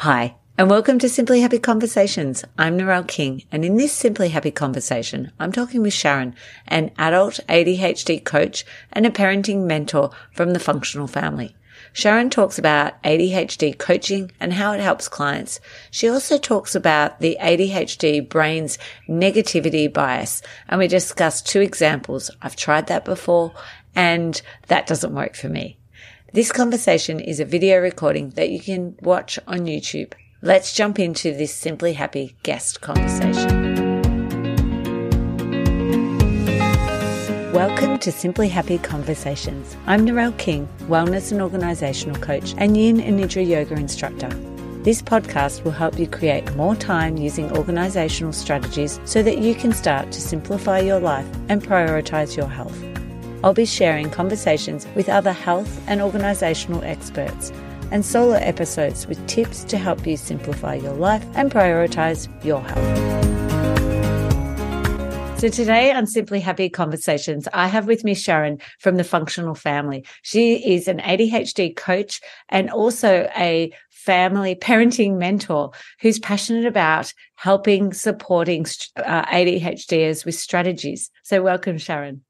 Hi, and welcome to Simply Happy Conversations. I'm Narelle King, and in this Simply Happy conversation, I'm talking with Sharon, an adult ADHD coach and a parenting mentor from the functional family. Sharon talks about ADHD coaching and how it helps clients. She also talks about the ADHD brain's negativity bias, and we discuss two examples. I've tried that before, and that doesn't work for me. This conversation is a video recording that you can watch on YouTube. Let's jump into this Simply Happy guest conversation. Welcome to Simply Happy Conversations. I'm Narelle King, wellness and organizational coach and yin and nidra yoga instructor. This podcast will help you create more time using organizational strategies so that you can start to simplify your life and prioritize your health. I'll be sharing conversations with other health and organisational experts and solo episodes with tips to help you simplify your life and prioritise your health. So today on Simply Happy Conversations, I have with me Sharon from the Functional Family. She is an ADHD coach and also a family parenting mentor who's passionate about helping supporting uh, ADHDers with strategies. So welcome, Sharon.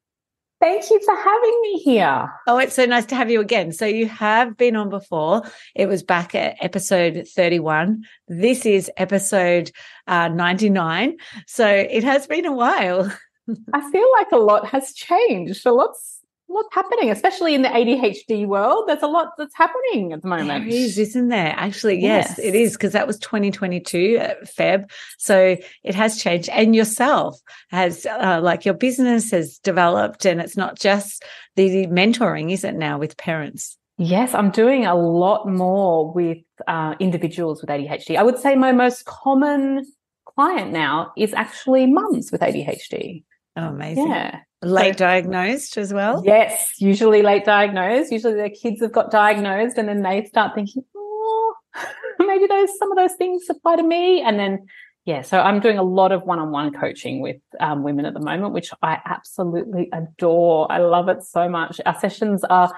Thank you for having me here. Oh, it's so nice to have you again. So you have been on before. It was back at episode 31. This is episode uh, 99. So it has been a while. I feel like a lot has changed. A lot's what's happening, especially in the ADHD world. There's a lot that's happening at the moment. There is, isn't there? Actually, yes, yes. it is because that was 2022 uh, Feb. So it has changed. And yourself has, uh, like, your business has developed, and it's not just the mentoring, is it now with parents? Yes, I'm doing a lot more with uh, individuals with ADHD. I would say my most common client now is actually mums with ADHD. Oh, amazing. Yeah. Late diagnosed as well? Yes, usually late diagnosed. Usually their kids have got diagnosed and then they start thinking, oh, maybe those some of those things apply to me. And then, yeah, so I'm doing a lot of one-on-one coaching with um, women at the moment, which I absolutely adore. I love it so much. Our sessions are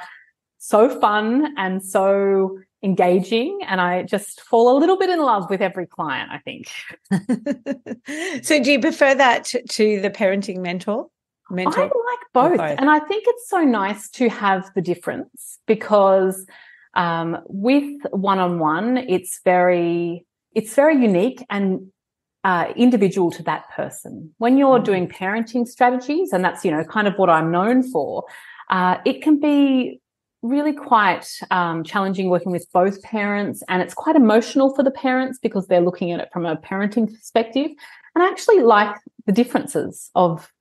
so fun and so engaging and I just fall a little bit in love with every client, I think. so do you prefer that to, to the parenting mentor? I like both. both. And I think it's so nice to have the difference because um, with one-on-one, it's very, it's very unique and uh, individual to that person. When you're mm. doing parenting strategies, and that's, you know, kind of what I'm known for, uh, it can be really quite um, challenging working with both parents and it's quite emotional for the parents because they're looking at it from a parenting perspective and i actually like the differences of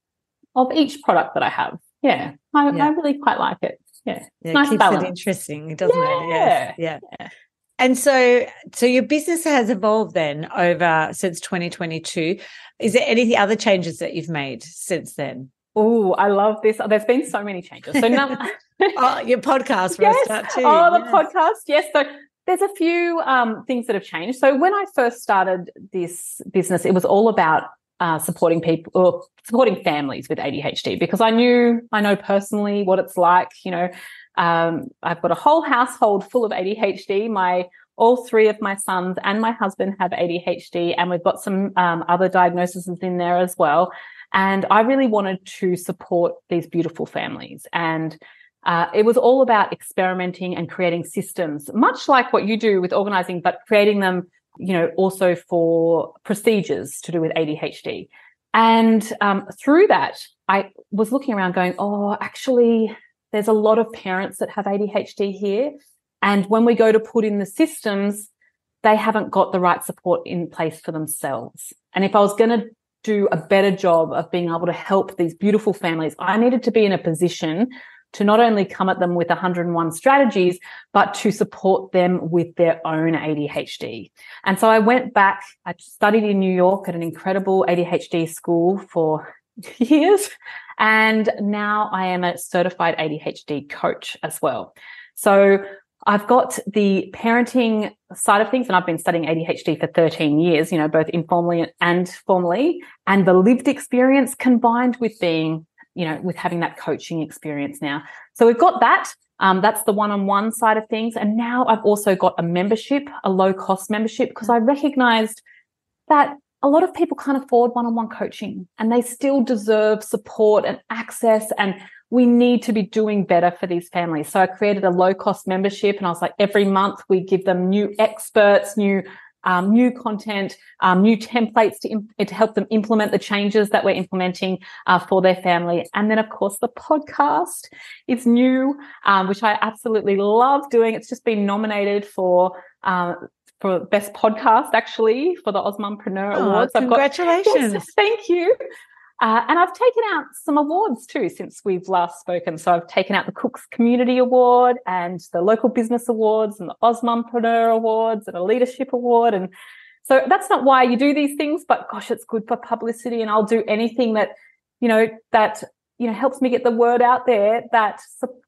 of each product that i have yeah i, yeah. I really quite like it yeah, yeah nice keeps balance. it interesting doesn't yeah. it yes. yeah yeah and so, so your business has evolved then over since 2022. Is there any other changes that you've made since then? Oh, I love this. There's been so many changes. So now, oh, your podcast yes. too. Oh, the yes. podcast. Yes. So there's a few um, things that have changed. So when I first started this business, it was all about uh, supporting people or supporting families with ADHD because I knew, I know personally what it's like. You know, um, I've got a whole household full of ADHD. My all three of my sons and my husband have ADHD, and we've got some um, other diagnoses in there as well. And I really wanted to support these beautiful families. And uh, it was all about experimenting and creating systems, much like what you do with organizing, but creating them, you know, also for procedures to do with ADHD. And um, through that, I was looking around going, oh, actually, there's a lot of parents that have ADHD here. And when we go to put in the systems, they haven't got the right support in place for themselves. And if I was going to do a better job of being able to help these beautiful families, I needed to be in a position to not only come at them with 101 strategies, but to support them with their own ADHD. And so I went back, I studied in New York at an incredible ADHD school for years. And now I am a certified ADHD coach as well. So I've got the parenting side of things, and I've been studying ADHD for 13 years, you know, both informally and formally, and the lived experience combined with being, you know, with having that coaching experience now. So we've got that. Um, that's the one-on-one side of things. And now I've also got a membership, a low-cost membership, because I recognized that a lot of people can't afford one-on-one coaching and they still deserve support and access and we need to be doing better for these families. So I created a low cost membership and I was like, every month we give them new experts, new um, new content, um, new templates to, imp- to help them implement the changes that we're implementing uh, for their family. And then, of course, the podcast is new, um, which I absolutely love doing. It's just been nominated for uh, for best podcast actually for the AusMumpreneur oh, Awards. Congratulations! Got, yes, thank you. Uh, and I've taken out some awards too since we've last spoken. So I've taken out the Cooks Community Award and the Local Business Awards and the AusMumpreneur Awards and a Leadership Award. And so that's not why you do these things, but gosh, it's good for publicity. And I'll do anything that, you know, that you know helps me get the word out there that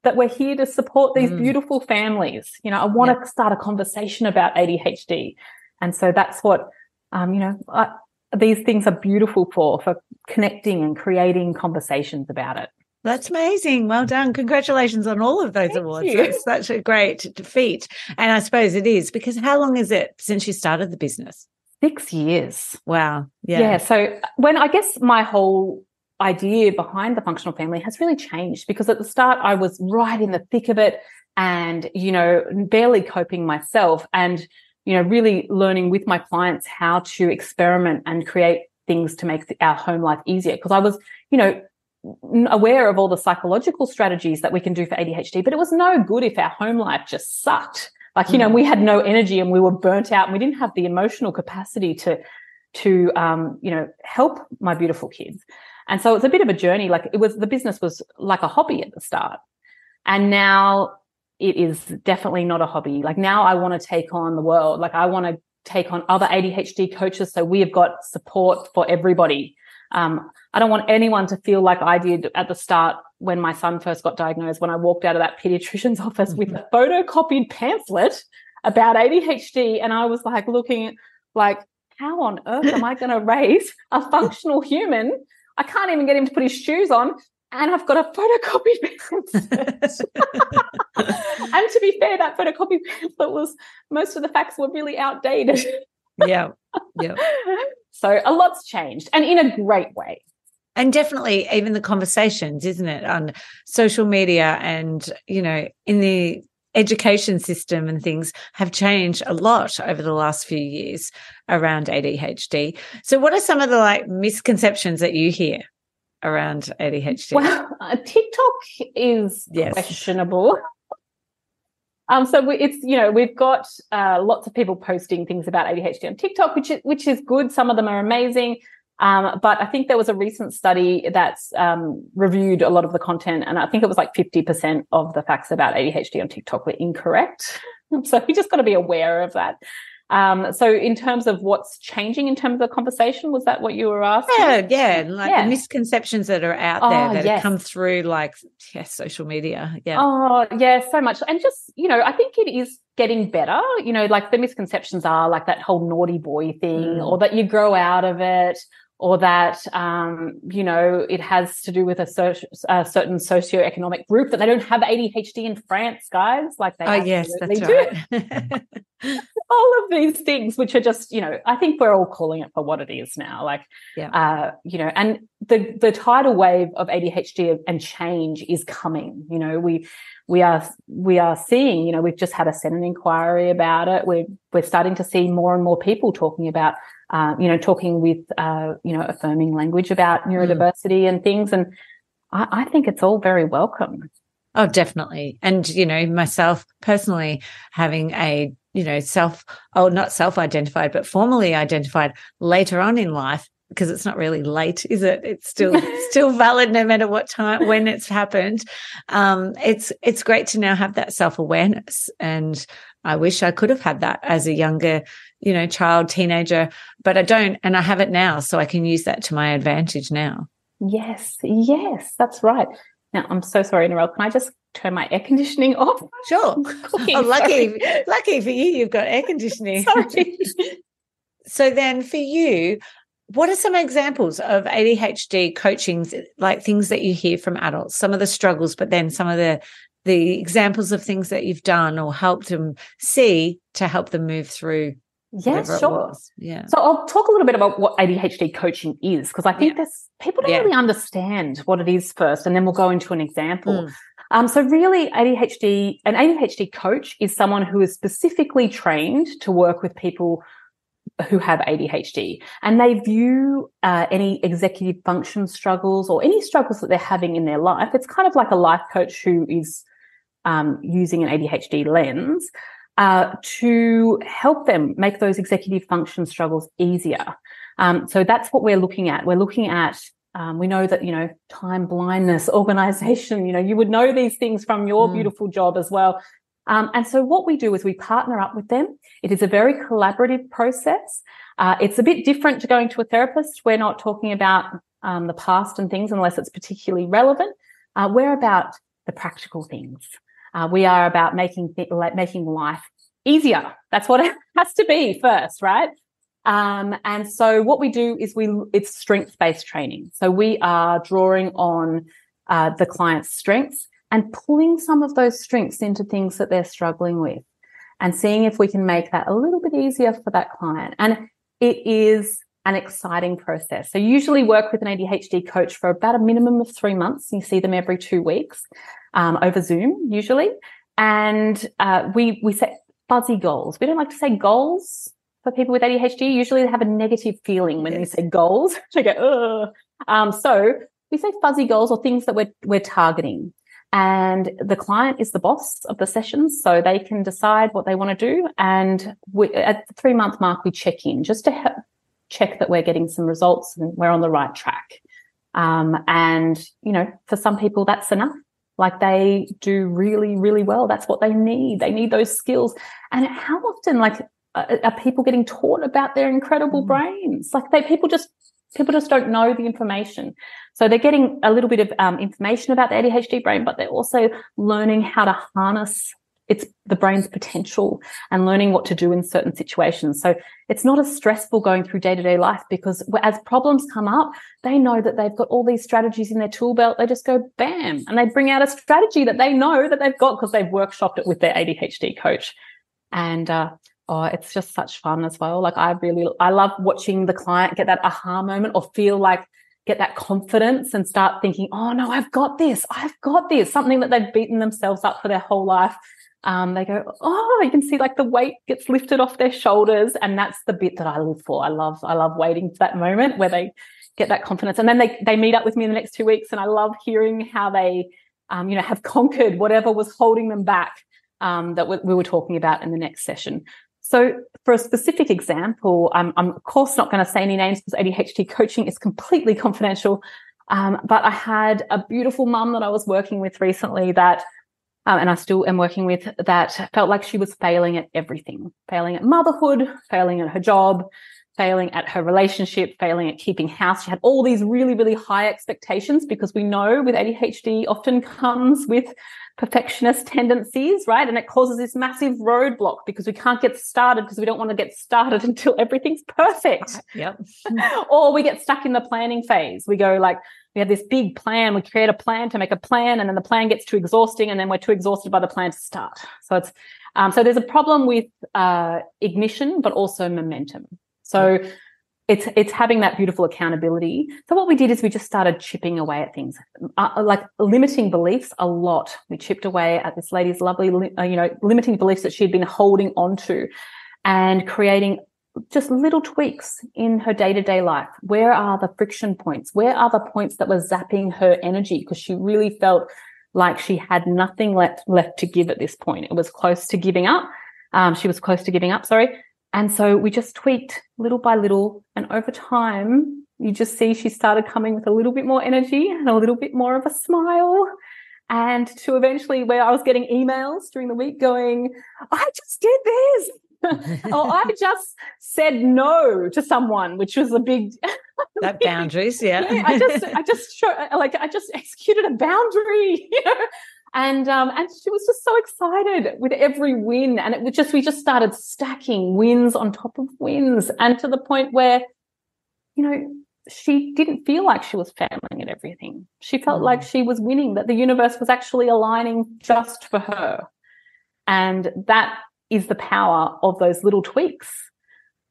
that we're here to support these mm. beautiful families you know i want to start a conversation about adhd and so that's what um, you know I, these things are beautiful for for connecting and creating conversations about it that's amazing. Well done. Congratulations on all of those Thank awards. You. That's such a great feat. And I suppose it is because how long is it since you started the business? Six years. Wow. Yeah. Yeah. So when I guess my whole idea behind the functional family has really changed because at the start I was right in the thick of it and, you know, barely coping myself and, you know, really learning with my clients how to experiment and create things to make our home life easier. Because I was, you know, aware of all the psychological strategies that we can do for ADHD, but it was no good if our home life just sucked. Like, you know, mm. we had no energy and we were burnt out and we didn't have the emotional capacity to, to, um, you know, help my beautiful kids. And so it's a bit of a journey. Like it was, the business was like a hobby at the start. And now it is definitely not a hobby. Like now I want to take on the world. Like I want to take on other ADHD coaches. So we have got support for everybody. Um, I don't want anyone to feel like I did at the start when my son first got diagnosed, when I walked out of that pediatrician's office with a photocopied pamphlet about ADHD. And I was like looking like, how on earth am I going to raise a functional human I can't even get him to put his shoes on. And I've got a photocopied pamphlet. and to be fair, that photocopied pamphlet was most of the facts were really outdated. yeah. Yeah. So a lot's changed and in a great way. And definitely even the conversations, isn't it, on social media and, you know, in the education system and things have changed a lot over the last few years around ADHD. So, what are some of the like misconceptions that you hear around ADHD? Well, uh, TikTok is yes. questionable. Um, so we, it's you know we've got uh, lots of people posting things about ADHD on TikTok, which is which is good. Some of them are amazing. Um, but I think there was a recent study that's um, reviewed a lot of the content, and I think it was like 50% of the facts about ADHD on TikTok were incorrect. so we just got to be aware of that. Um, so in terms of what's changing in terms of the conversation, was that what you were asking? Yeah, yeah. Like yeah. the misconceptions that are out there oh, that yes. come through like yeah, social media. Yeah. Oh, yeah, so much. And just, you know, I think it is getting better. You know, like the misconceptions are like that whole naughty boy thing mm. or that you grow out of it or that um, you know it has to do with a, so- a, certain socioeconomic group that they don't have ADHD in France, guys. Like they oh yes, that's right. all of these things, which are just you know, I think we're all calling it for what it is now. Like, yeah. uh, you know, and the the tidal wave of ADHD and change is coming. You know, we we are we are seeing. You know, we've just had a Senate inquiry about it. We're we're starting to see more and more people talking about uh, you know, talking with, uh, you know, affirming language about hmm. neurodiversity mm. and things. And I, I think it's all very welcome. Oh, definitely. And, you know, myself personally having a, you know, self, oh, not self identified, but formally identified later on in life, because it's not really late, is it? It's still, still valid no matter what time, when it's happened. Um, it's, it's great to now have that self awareness. And I wish I could have had that as a younger you know, child, teenager, but I don't. And I have it now. So I can use that to my advantage now. Yes. Yes. That's right. Now, I'm so sorry, Narelle. Can I just turn my air conditioning off? Sure. oh, lucky, lucky for you, you've got air conditioning. sorry. so then for you, what are some examples of ADHD coaching, like things that you hear from adults, some of the struggles, but then some of the the examples of things that you've done or helped them see to help them move through yeah, sure. Yeah. So I'll talk a little bit about what ADHD coaching is because I think yeah. there's people don't yeah. really understand what it is first, and then we'll go into an example. Mm. Um, so really, ADHD, an ADHD coach is someone who is specifically trained to work with people who have ADHD, and they view uh, any executive function struggles or any struggles that they're having in their life. It's kind of like a life coach who is um, using an ADHD lens uh, to help them make those executive function struggles easier. Um, so that's what we're looking at. We're looking at um, we know that you know time blindness organization you know you would know these things from your mm. beautiful job as well um, and so what we do is we partner up with them it is a very collaborative process uh, it's a bit different to going to a therapist we're not talking about um, the past and things unless it's particularly relevant uh, we're about the practical things uh, we are about making th- making life easier. That's what it has to be first, right? Um, and so what we do is we it's strength based training. So we are drawing on uh, the client's strengths and pulling some of those strengths into things that they're struggling with, and seeing if we can make that a little bit easier for that client. And it is an exciting process. So usually work with an ADHD coach for about a minimum of three months. You see them every two weeks um, over Zoom usually. And uh, we we set fuzzy goals. We don't like to say goals for people with ADHD. Usually they have a negative feeling when yes. they say goals. they go, Ugh. Um, so we say fuzzy goals or things that we're we're targeting. And the client is the boss of the sessions, so they can decide what they want to do. And we, at the three month mark, we check in just to help check that we're getting some results and we're on the right track. Um, and you know, for some people, that's enough. Like they do really, really well. That's what they need. They need those skills. And how often, like, are people getting taught about their incredible mm. brains? Like they, people just, people just don't know the information. So they're getting a little bit of um, information about the ADHD brain, but they're also learning how to harness it's the brain's potential and learning what to do in certain situations. So it's not as stressful going through day to day life because as problems come up, they know that they've got all these strategies in their tool belt. They just go bam and they bring out a strategy that they know that they've got because they've workshopped it with their ADHD coach. And, uh, oh, it's just such fun as well. Like I really, I love watching the client get that aha moment or feel like get that confidence and start thinking, oh no, I've got this. I've got this. Something that they've beaten themselves up for their whole life um, they go, oh, you can see like the weight gets lifted off their shoulders, and that's the bit that I live for. I love, I love waiting for that moment where they get that confidence, and then they they meet up with me in the next two weeks, and I love hearing how they, um, you know, have conquered whatever was holding them back um, that we were talking about in the next session. So, for a specific example, I'm, of course not going to say any names because ADHD coaching is completely confidential. Um, but I had a beautiful mum that I was working with recently that um, and I still am working with that felt like she was failing at everything, failing at motherhood, failing at her job, failing at her relationship, failing at keeping house. She had all these really, really high expectations because we know with ADHD often comes with perfectionist tendencies, right? And it causes this massive roadblock because we can't get started because we don't want to get started until everything's perfect. Yep. or we get stuck in the planning phase. We go like, we have this big plan. We create a plan to make a plan, and then the plan gets too exhausting, and then we're too exhausted by the plan to start. So it's um, so there's a problem with uh, ignition, but also momentum. So it's it's having that beautiful accountability. So what we did is we just started chipping away at things, uh, uh like limiting beliefs a lot. We chipped away at this lady's lovely, uh, you know, limiting beliefs that she had been holding onto, and creating just little tweaks in her day to day life. Where are the friction points? Where are the points that were zapping her energy? Because she really felt like she had nothing left left to give at this point. It was close to giving up. Um, she was close to giving up. Sorry. And so we just tweaked little by little. And over time, you just see she started coming with a little bit more energy and a little bit more of a smile. And to eventually where I was getting emails during the week going, I just did this. or I just said no to someone, which was a big that boundaries, yeah. yeah I just I just show, like I just executed a boundary, you know. And um, and she was just so excited with every win. And it was just we just started stacking wins on top of wins. And to the point where, you know, she didn't feel like she was failing at everything. She felt Mm. like she was winning, that the universe was actually aligning just for her. And that is the power of those little tweaks.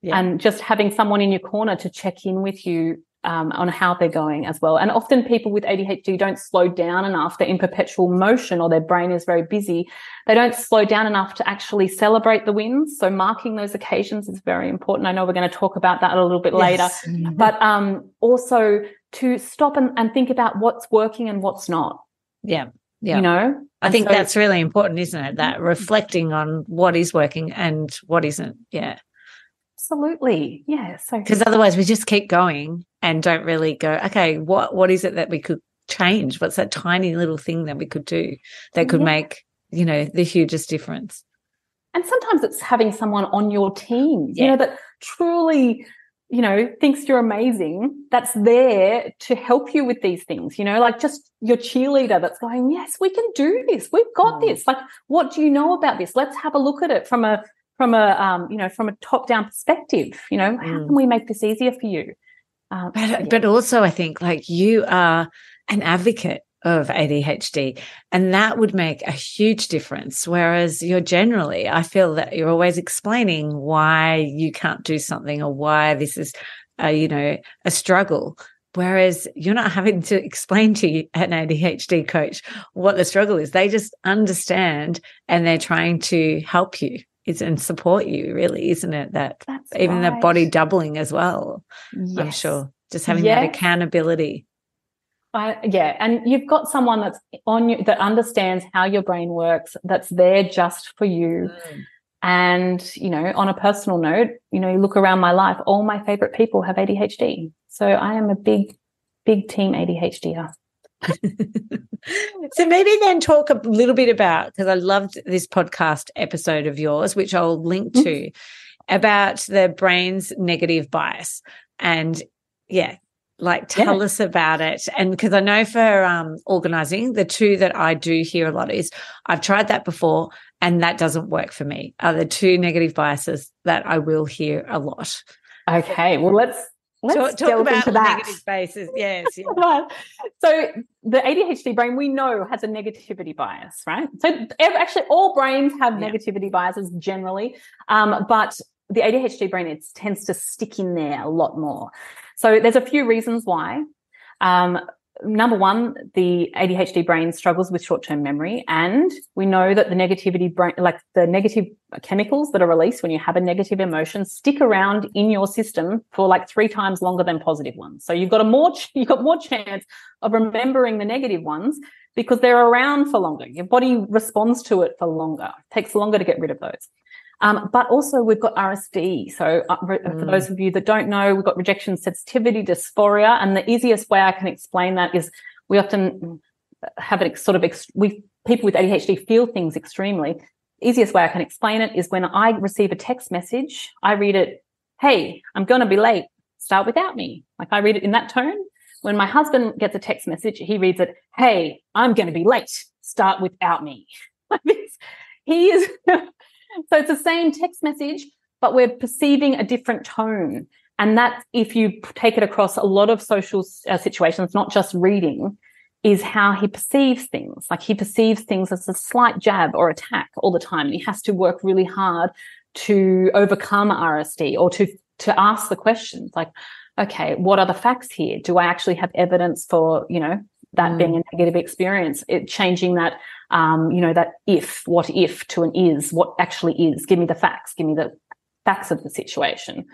Yeah. And just having someone in your corner to check in with you um, on how they're going as well. And often people with ADHD don't slow down enough. They're in perpetual motion or their brain is very busy. They don't slow down enough to actually celebrate the wins. So marking those occasions is very important. I know we're going to talk about that a little bit later, but um, also to stop and, and think about what's working and what's not, yeah. Yeah. you know? I And think so- that's really important, isn't it? That reflecting on what is working and what isn't. Yeah. Absolutely. Yeah. So Because otherwise we just keep going and don't really go, okay, what what is it that we could change? What's that tiny little thing that we could do that could Yeah. make, you know, the hugest difference? and sometimes it's having someone on your team, you know, that truly, you know, thinks you're amazing, that's there to help you with these things, you know, like just your cheerleader that's going, yes, we can do this. We've got Mm. this. Like, what do you know about this? Let's have a look at it from a, from a, um, you know, from a top down perspective, you know, how Mm. can we make this easier for you? Um, But yeah. but also I think like you are an advocate of ADHD and that would make a huge difference. Whereas you're generally I feel that you're always explaining why you can't do something or why this is a, you know a struggle. Whereas you're not having to explain to you, an ADHD coach what the struggle is. They just understand and they're trying to help you it's, and support you really isn't it that that's even the right. body doubling as well I'm sure. Just having that accountability. I, yeah, and you've got someone that's on you that understands how your brain works, that's there just for you. Mm. And you know, on a personal note, you know, you look around my life, all my favorite people have ADHD. So I am a big, big team ADHDer. so maybe then talk a little bit about because I loved this podcast episode of yours, which I'll link Mhm. to, about the brain's negative bias. And yeah, like tell Yeah. us about it. And because I know for um organizing, the two that I do hear a lot is I've tried that before and that doesn't work for me. Are the two negative biases that I will hear a lot. Okay, well let's let's talk, talk delve about into the that. negative bases. Yes. Right. So the ADHD brain we know has a negativity bias, right? So actually all brains have Yeah. negativity biases generally, um, but the ADHD brain it tends to stick in there a lot more. So there's a few reasons why. Um, number one, the ADHD brain struggles with short-term memory, and we know that the negativity brain, like the negative chemicals that are released when you have a negative emotion, stick around in your system for like three times longer than positive ones. So you've got a more you've got more chance of remembering the negative ones because they're around for longer. Your body responds to it for longer. It takes longer to get rid of those. Um, but also we've got RSD. So uh, re- for Mm. those of you that don't know, we've got rejection sensitivity dysphoria. And the easiest way I can explain that is we often have it sort of, ex- we, people with ADHD feel things extremely. Easiest way I can explain it is when I receive a text message, I read it, Hey, I'm going to be late. Start without me. Like I read it in that tone. When my husband gets a text message, he reads it, Hey, I'm going to be late. Start without me. Like this. He is, so it's the same text message, but we're perceiving a different tone. And that, if you take it across a lot of social uh, situations, not just reading, is how he perceives things. Like he perceives things as a slight jab or attack all the time. And he has to work really hard to overcome RSD or to, to ask the questions like, okay, what are the facts here? Do I actually have evidence for, you know, that Mm. being a negative experience? It changing that, um, you know, that if, what if to an is, what actually is. Give me the facts. Give me the facts of the situation.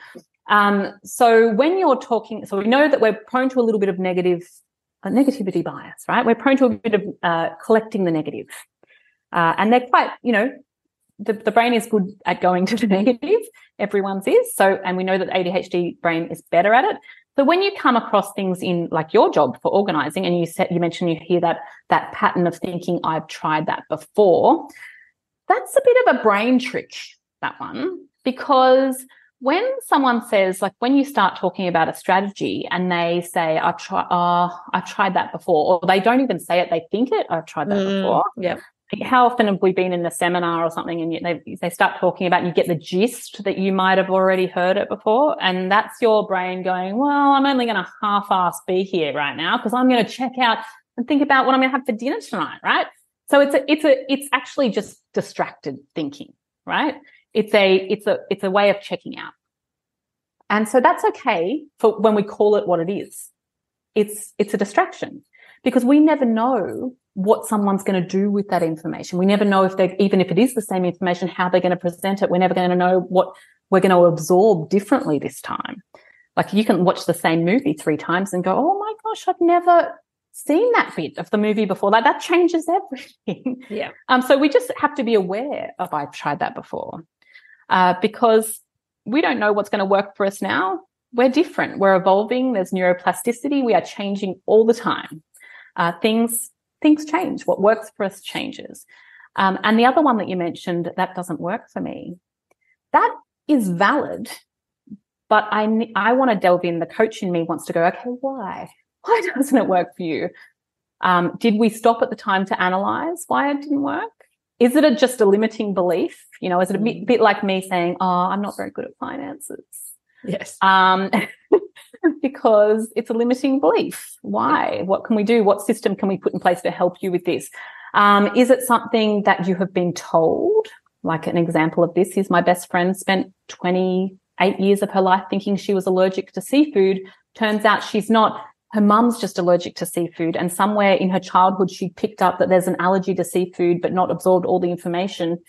Um, so when you're talking, so we know that we're prone to a little bit of negative, uh, negativity bias, right? We're prone to a bit of uh, collecting the negative. Uh, and they're quite, you know, the, the brain is good at going to the negative. Everyone's is. So, and we know that the ADHD brain is better at it. So when you come across things in like your job for organizing and you said, you mentioned you hear that, that pattern of thinking, I've tried that before. That's a bit of a brain trick, that one, because when someone says, like when you start talking about a strategy and they say, I've tried, oh, I've tried that before, or they don't even say it, they think it, I've tried that Mm, before Yep. How often have we been in a seminar or something and they, they start talking about and you get the gist that you might have already heard it before? And that's your brain going well i'm only going to half-ass be here right now because i'm going to check out and think about what i'm going to have for dinner tonight right? So it's a it's a it's actually just distracted thinking right? It's a it's a it's a way of checking out. And so that's okay for when we call it what it is. It's it's a distraction because we never know what someone's going to do with that information. We never know if they, even if it is the same information, how they're going to present it. We're never going to know what we're going to absorb differently this time. Like you can watch the same movie three times and go, Oh my gosh, I've never seen that bit of the movie before. Like that changes everything. Yeah. Um, so we just have to be aware of I've tried that before. Uh, because we don't know what's going to work for us now. We're different. We're evolving. There's neuroplasticity. We are changing all the time. Uh, things things change. What works for us changes. Um, and the other one that you mentioned, that doesn't work for me. That is valid, but I, I want to delve in. The coach in me wants to go, okay, why? Why doesn't it work for you? Um, did we stop at the time to analyze why it didn't work? Is it a, just a limiting belief? You know, is it a bit, mm. bit like me saying, oh, I'm not very good at finances? Yes. Um, because it's a limiting belief. Why? What can we do? What system can we put in place to help you with this? Um, is it something that you have been told? Like an example of this is my best friend spent 28 years of her life thinking she was allergic to seafood. Turns out she's not. Her mum's just allergic to seafood. And somewhere in her childhood, she picked up that there's an allergy to seafood, but not absorbed all the information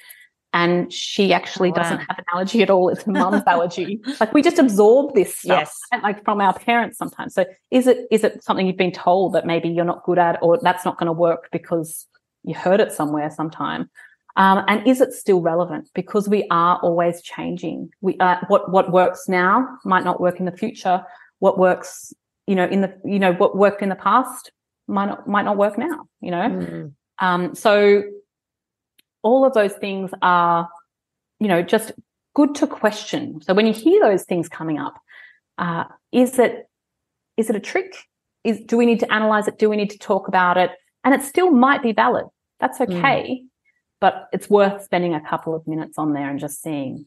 and she actually oh, wow. doesn't have an allergy at all. It's her mum's allergy. Like we just absorb this stuff, yes. like from our parents sometimes. So is it is it something you've been told that maybe you're not good at, or that's not going to work because you heard it somewhere sometime? Um, and is it still relevant? Because we are always changing. We uh, what what works now might not work in the future. What works, you know, in the you know what worked in the past might not might not work now. You know, mm. um, so all of those things are, you know, just good to question. So when you hear those things coming up, uh, is it is it a trick? Is do we need to analyze it? Do we need to talk about it? And it still might be valid. That's hmm. okay, mm. but it's worth spending a couple of minutes on there and just seeing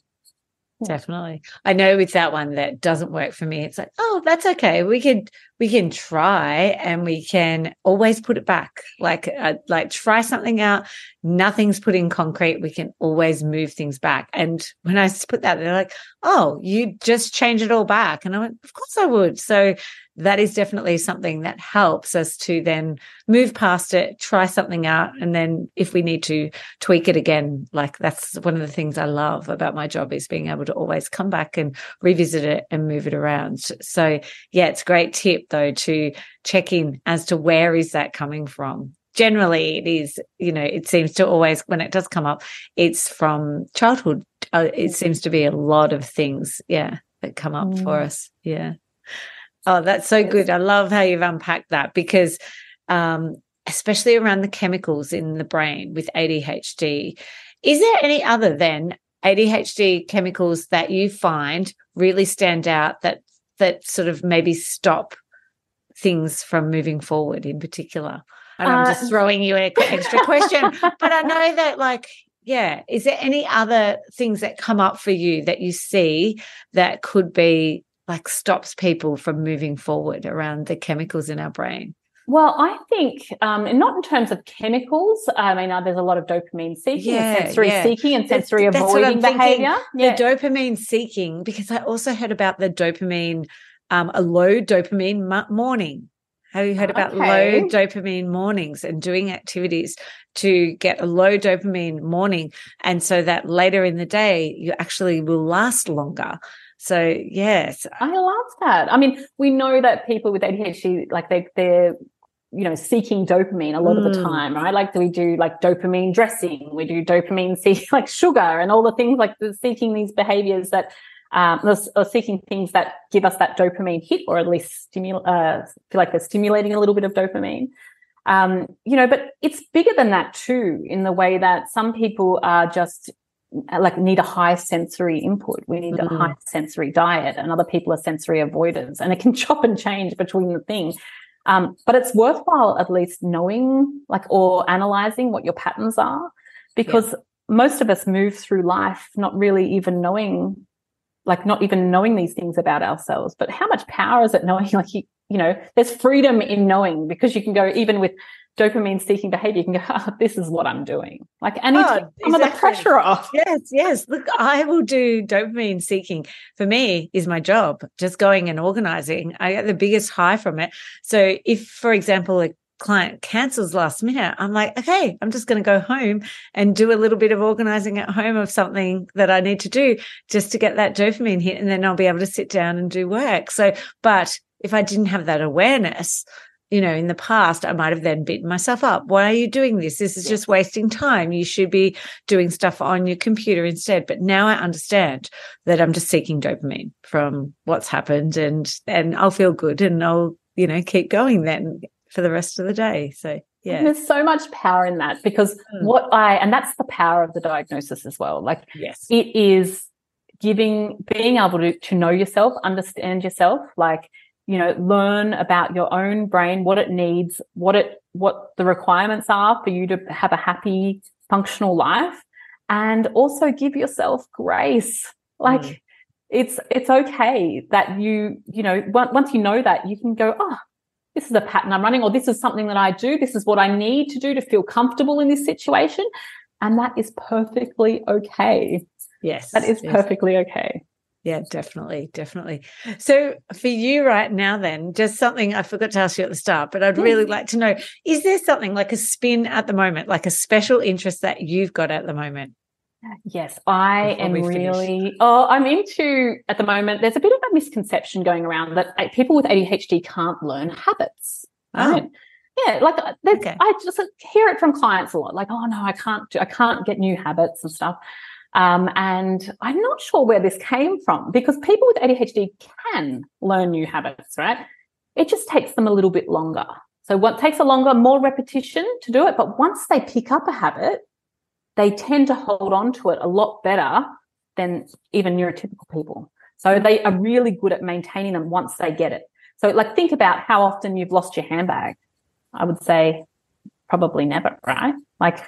Definitely. I know with that one that doesn't work for me. It's like, oh, that's okay. We can we can try and we can always put it back. Like uh, like try something out. Nothing's put in concrete. We can always move things back. And when I put that, they're like, oh, you just change it all back. And I went, of course I would. So that is definitely something that helps us to then move past it, try something out. And then if we need to tweak it again, like that's one of the things I love about my job is being able to always come back and revisit it and move it around. So yeah, it's a great tip though to check in as to where is that coming from generally it is you know it seems to always when it does come up it's from childhood uh, it seems to be a lot of things yeah that come up mm. for us yeah Oh, that's so good. I love how you've unpacked that because, um, especially around the chemicals in the brain with ADHD. Is there any other than ADHD chemicals that you find really stand out that that sort of maybe stop things from moving forward in particular? And I'm just uh, throwing you an extra question, but I know that like yeah, is there any other things that come up for you that you see that could be like stops people from moving forward around the chemicals in our brain? Well, I think, um, and not in terms of chemicals. I mean, uh, there's a lot of dopamine seeking, yeah, and sensory yeah. seeking, and sensory that's, avoiding that's behavior. Yeah. The dopamine seeking, because I also heard about the dopamine, um, a low dopamine morning. Have you heard about okay. low dopamine mornings and doing activities to get a low dopamine morning? And so that later in the day, you actually will last longer. So yes, I love that. I mean, we know that people with ADHD, like they they're you know seeking dopamine a lot mm. of the mm. time, right? Like we do like dopamine dressing, we do dopamine see like sugar and all the things like the seeking these behaviors that um, or seeking things that give us that dopamine hit, or at least stimulate, uh, feel like they're stimulating a little bit of dopamine. Um, you know, but it's bigger than that too, in the way that some people are just like need a high sensory input. We need mm-hmm. a high sensory diet, and other people are sensory avoiders, and it can chop and change between the thing. Um, but it's worthwhile at least knowing, like, or analyzing what your patterns are, because yeah. most of us move through life not really even knowing, like, not even knowing these things about ourselves. But how much power is it knowing, like, you, you know, there's freedom in knowing because you can go even with dopamine seeking behavior, you can go, oh, this is what I'm doing. Like, and oh, some exactly. of the pressure off. Yes, yes. Look, I will do dopamine seeking. For me, is my job. Just going and organizing. I get the biggest high from it. So if, for example, a client cancels last minute, I'm like, okay, I'm just going to go home and do a little bit of organizing at home of something that I need to do just to get that dopamine hit. And then I'll be able to sit down and do work. So, but if I didn't have that awareness, you know, in the past, I might have then beaten myself up. Why are you doing this? This is just wasting time. You should be doing stuff on your computer instead. But now I understand that I'm just seeking dopamine from what's happened and, and I'll feel good and I'll, you know, keep going then for the rest of the day. So yeah. And there's so much power in that because mm. what I, and that's the power of the diagnosis as well. Like, yes, it is giving, being able to, to know yourself, understand yourself, like, you know, learn about your own brain, what it needs, what it, what the requirements are for you to have a happy, functional life. And also give yourself grace. Like mm. it's, it's okay that you, you know, once you know that you can go, oh, this is a pattern I'm running, or this is something that I do. This is what I need to do to feel comfortable in this situation. And that is perfectly okay. Yes. That is yes. perfectly okay. Yeah, definitely, definitely. So for you right now, then, just something I forgot to ask you at the start, but I'd really like to know: is there something like a spin at the moment, like a special interest that you've got at the moment? Yes, I am really. Oh, I'm into at the moment. There's a bit of a misconception going around that people with ADHD can't learn habits. Oh. Right? Yeah, like uh, okay. I just hear it from clients a lot. Like, oh no, I can't. Do, I can't get new habits and stuff. Um, and I'm not sure where this came from because people with ADHD can learn new habits, right? It just takes them a little bit longer. So what takes a longer, more repetition to do it. But once they pick up a habit, they tend to hold on to it a lot better than even neurotypical people. So they are really good at maintaining them once they get it. So like think about how often you've lost your handbag. I would say probably never, right? Like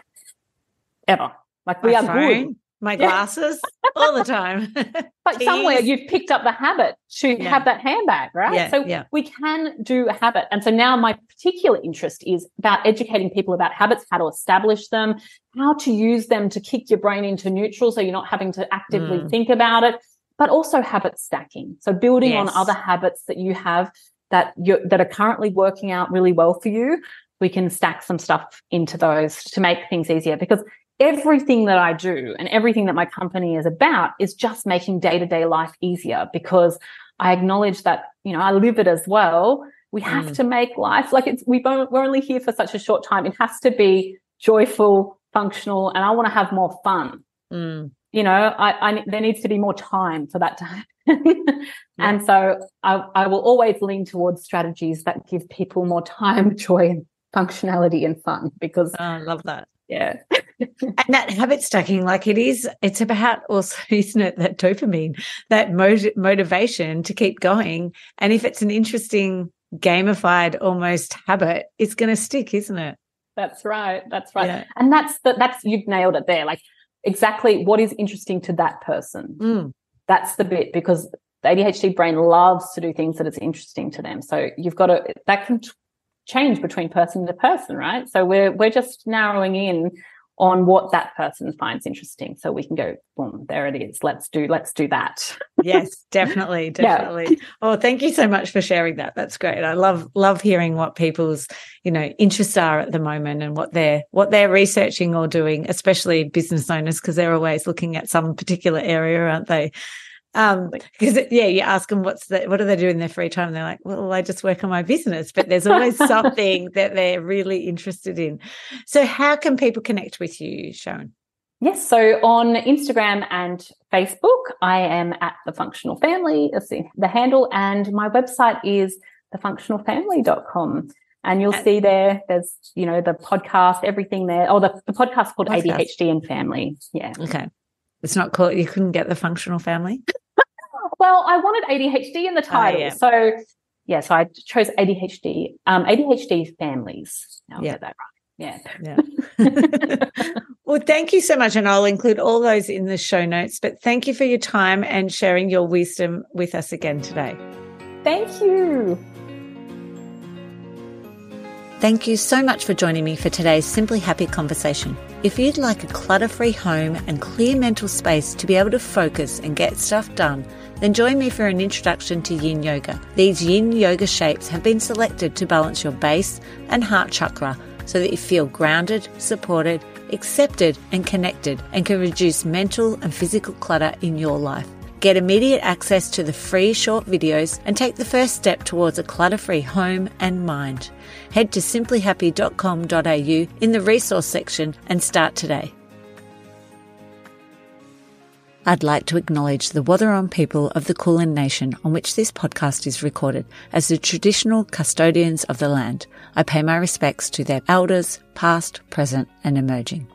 ever. Like we My are phone. good my glasses all the time. but Keys. somewhere you've picked up the habit to yeah. have that handbag, right? Yeah, so we can do a habit. And so now my particular interest is about educating people about habits, how to establish them, how to use them to kick your brain into neutral so you're not having to actively mm. think about it, but also habit stacking. So building yes. on other habits that you have that you that are currently working out really well for you we can stack some stuff into those to make things easier because everything that I do and everything that my company is about is just making day to day life easier because I acknowledge that, you know, I live it as well. We have mm. to make life like it's, we we're only here for such a short time. It has to be joyful, functional, and I want to have more fun. Mm. You know, I, I, there needs to be more time for that to happen. yeah. And so I, I will always lean towards strategies that give people more time, joy, and functionality and fun because oh, I love that. Yeah. And that habit stacking, like it is, it's about also, isn't it, that dopamine, that mot- motivation to keep going. And if it's an interesting, gamified almost habit, it's going to stick, isn't it? That's right. That's right. Yeah. And that's the, that's, you've nailed it there. Like exactly what is interesting to that person. Mm. That's the bit because the ADHD brain loves to do things that it's interesting to them. So you've got to, that can change between person to person, right? So we're we're just narrowing in on what that person finds interesting. So we can go boom there it is. Let's do let's do that. Yes definitely definitely. Yeah. oh thank you so much for sharing that. That's great. I love love hearing what people's you know interests are at the moment and what they're what they're researching or doing especially business owners because they're always looking at some particular area aren't they um, because yeah, you ask them what's the, what do they do in their free time? And they're like, well, I just work on my business, but there's always something that they're really interested in. So how can people connect with you, Sharon? Yes. So on Instagram and Facebook, I am at the functional family, the, the handle, and my website is thefunctionalfamily.com. And you'll see there, there's, you know, the podcast, everything there. Oh, the, the podcast called podcast. ADHD and Family. Yeah. Okay. It's not called, you couldn't get the functional family? well, I wanted ADHD in the title. Oh, yeah. So yeah, so I chose ADHD, um, ADHD families. I'll Yeah. get that right. Yeah. Yeah. well, thank you so much. And I'll include all those in the show notes. But thank you for your time and sharing your wisdom with us again today. Thank you. Thank you so much for joining me for today's Simply Happy conversation. If you'd like a clutter free home and clear mental space to be able to focus and get stuff done, then join me for an introduction to yin yoga. These yin yoga shapes have been selected to balance your base and heart chakra so that you feel grounded, supported, accepted, and connected and can reduce mental and physical clutter in your life. Get immediate access to the free short videos and take the first step towards a clutter free home and mind. Head to simplyhappy.com.au in the resource section and start today. I'd like to acknowledge the Wathaurong people of the Kulin Nation on which this podcast is recorded as the traditional custodians of the land. I pay my respects to their elders, past, present, and emerging.